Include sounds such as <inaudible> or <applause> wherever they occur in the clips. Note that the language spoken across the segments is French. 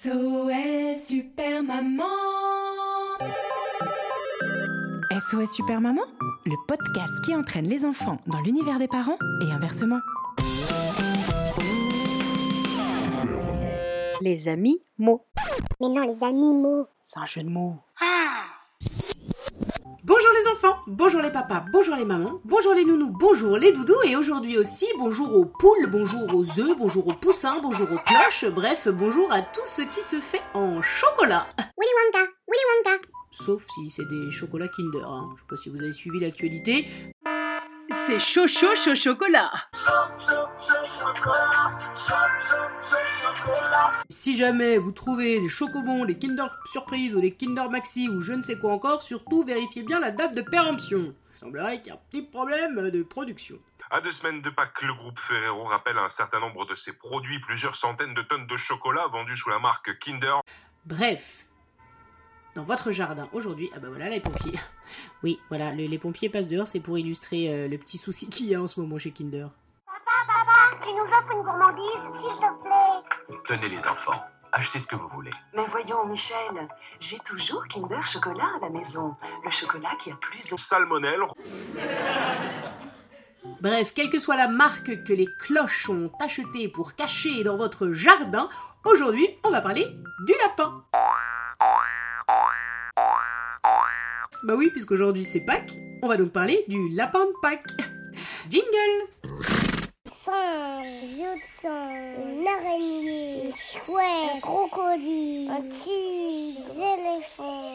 SOS Super Maman SOS Super Maman, le podcast qui entraîne les enfants dans l'univers des parents et inversement. Les amis mots. Mais non, les animaux. C'est un jeu de mots. Les enfants, bonjour les papas, bonjour les mamans, bonjour les nounous, bonjour les doudous et aujourd'hui aussi bonjour aux poules, bonjour aux œufs, bonjour aux poussins, bonjour aux cloches, bref bonjour à tout ce qui se fait en chocolat. Willy Wonka, Willy Wonka. Sauf si c'est des chocolats Kinder, hein. je sais pas si vous avez suivi l'actualité. C'est chaud chaud chaud chocolat Si jamais vous trouvez des chocobons, des Kinder Surprise ou des Kinder Maxi ou je ne sais quoi encore, surtout vérifiez bien la date de péremption. Il semblerait qu'il y a un petit problème de production. À deux semaines de Pâques, le groupe Ferrero rappelle un certain nombre de ses produits, plusieurs centaines de tonnes de chocolat vendus sous la marque Kinder. Bref, dans votre jardin aujourd'hui, ah bah voilà les pompiers. <laughs> Oui, voilà, le- les pompiers passent dehors, c'est pour illustrer euh, le petit souci qu'il y a en ce moment chez Kinder. Papa, papa, tu nous offres une gourmandise, s'il te plaît. Tenez les enfants, achetez ce que vous voulez. Mais voyons, Michel, j'ai toujours Kinder Chocolat à la maison. Le chocolat qui a plus de... Salmonelle, Bref, quelle que soit la marque que les cloches ont achetée pour cacher dans votre jardin, aujourd'hui on va parler du lapin. Bah oui, puisqu'aujourd'hui c'est Pâques, on va donc parler du lapin de Pâques. <laughs> Jingle Singe, jeu de singe, une araignée, un chouette, un crocodile, un tigre, des éléphants.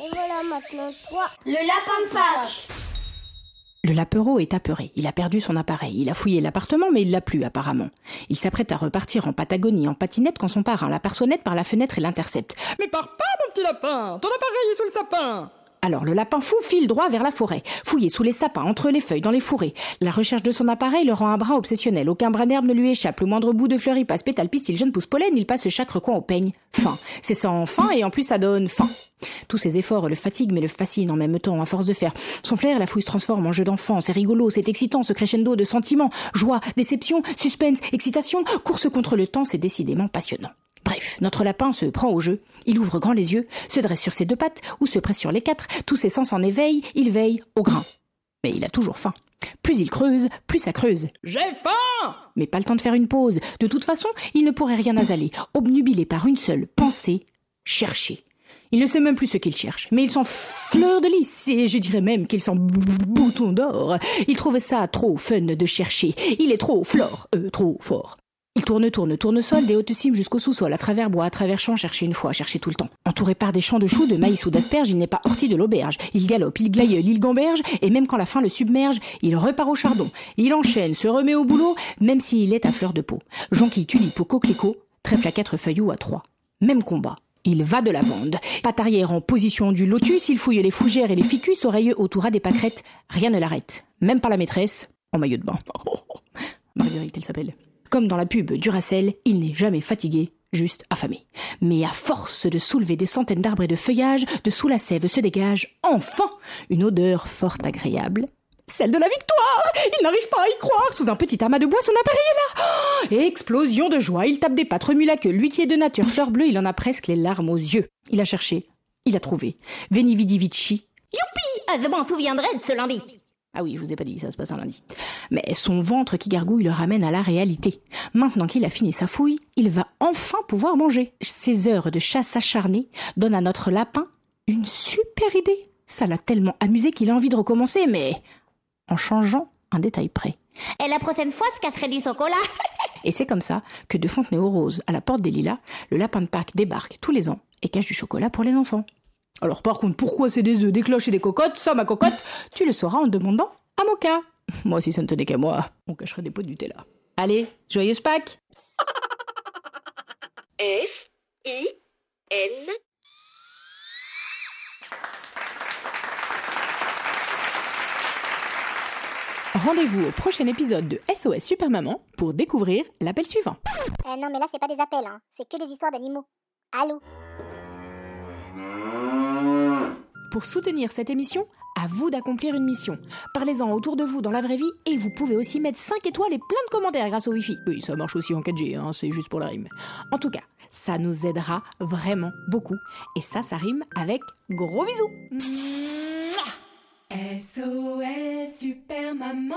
Et voilà maintenant toi. Le lapin de Pâques. Le lapero est apeuré. Il a perdu son appareil. Il a fouillé l'appartement, mais il l'a plus, apparemment. Il s'apprête à repartir en Patagonie en patinette quand son parrain l'aperçoit net par la fenêtre et l'intercepte. Mais pars pas, mon petit lapin Ton appareil est sous le sapin alors le lapin fou file droit vers la forêt, fouillé sous les sapins, entre les feuilles, dans les fourrés. La recherche de son appareil le rend un brin obsessionnel. Aucun brin d'herbe ne lui échappe. Le moindre bout de fleur y passe, pétale, pistil, jeune pousse pollen, il passe chaque recoin au peigne. Fin. C'est sans fin et en plus ça donne faim. Tous ses efforts le fatiguent mais le fascinent en même temps, à force de faire. Son flair, la fouille se transforme en jeu d'enfant. C'est rigolo, c'est excitant, ce crescendo de sentiments. Joie, déception, suspense, excitation, course contre le temps, c'est décidément passionnant. Bref, notre lapin se prend au jeu. Il ouvre grand les yeux, se dresse sur ses deux pattes ou se presse sur les quatre. Tous ses sens en éveil, il veille au grain. Mais il a toujours faim. Plus il creuse, plus ça creuse. J'ai faim Mais pas le temps de faire une pause. De toute façon, il ne pourrait rien asaler, obnubilé par une seule pensée, chercher. Il ne sait même plus ce qu'il cherche, mais il sent fleur de lys, et je dirais même qu'il sent b- bouton d'or. Il trouve ça trop fun de chercher. Il est trop flore, euh, trop fort. Il tourne, tourne, tourne sol, des hautes cimes jusqu'au sous-sol, à travers bois, à travers champs, chercher une fois, chercher tout le temps. Entouré par des champs de choux, de maïs ou d'asperges, il n'est pas orti de l'auberge. Il galope, il glaïeule, il gamberge, et même quand la faim le submerge, il repart au chardon. Il enchaîne, se remet au boulot, même s'il est à fleur de peau. Jonquille, tulipe ou coquelicot, trèfle à quatre feuilles ou à trois. Même combat. Il va de la bande. Patte arrière en position du lotus, il fouille les fougères et les ficus, oreilleux autour à des pâquerettes. Rien ne l'arrête. Même pas la maîtresse, en maillot de bain. <laughs> Marguerite, elle s'appelle. Comme dans la pub Duracell, il n'est jamais fatigué, juste affamé. Mais à force de soulever des centaines d'arbres et de feuillages, de sous la sève se dégage, enfin, une odeur fort agréable. Celle de la victoire Il n'arrive pas à y croire Sous un petit amas de bois, son appareil est là Oh Explosion de joie Il tape des pattes, remue la queue. Lui qui est de nature fleur bleue, il en a presque les larmes aux yeux. Il a cherché. Il a trouvé. Veni vidi vici. Youpi Je m'en souviendrai de ce lundi ah oui, je vous ai pas dit, ça se passe un lundi. Mais son ventre qui gargouille le ramène à la réalité. Maintenant qu'il a fini sa fouille, il va enfin pouvoir manger. Ses heures de chasse acharnée donnent à notre lapin une super idée. Ça l'a tellement amusé qu'il a envie de recommencer, mais en changeant un détail près. Et la prochaine fois, ce serait du chocolat. <laughs> Et c'est comme ça que de Fontenay-aux-Roses à la porte des Lilas, le lapin de Pâques débarque tous les ans et cache du chocolat pour les enfants. Alors par contre, pourquoi c'est des œufs, des cloches et des cocottes? Ça, ma cocotte, <laughs> tu le sauras en demandant à Moka. <laughs> Moi, si ça ne tenait qu'à moi, on cacherait des pots de Nutella. Allez, joyeuse Pâques <laughs> F I N Rendez-vous au prochain épisode de SOS Super Maman pour découvrir l'appel suivant. Euh, non, mais là, c'est pas des appels, hein. c'est que des histoires d'animaux. Allô? Pour soutenir cette émission, à vous d'accomplir une mission. Parlez-en autour de vous dans la vraie vie et vous pouvez aussi mettre 5 étoiles et plein de commentaires grâce au Wi-Fi. Oui, ça marche aussi en 4G, hein, c'est juste pour la rime. En tout cas, ça nous aidera vraiment beaucoup. Et ça, ça rime avec gros bisous. SOS Super Maman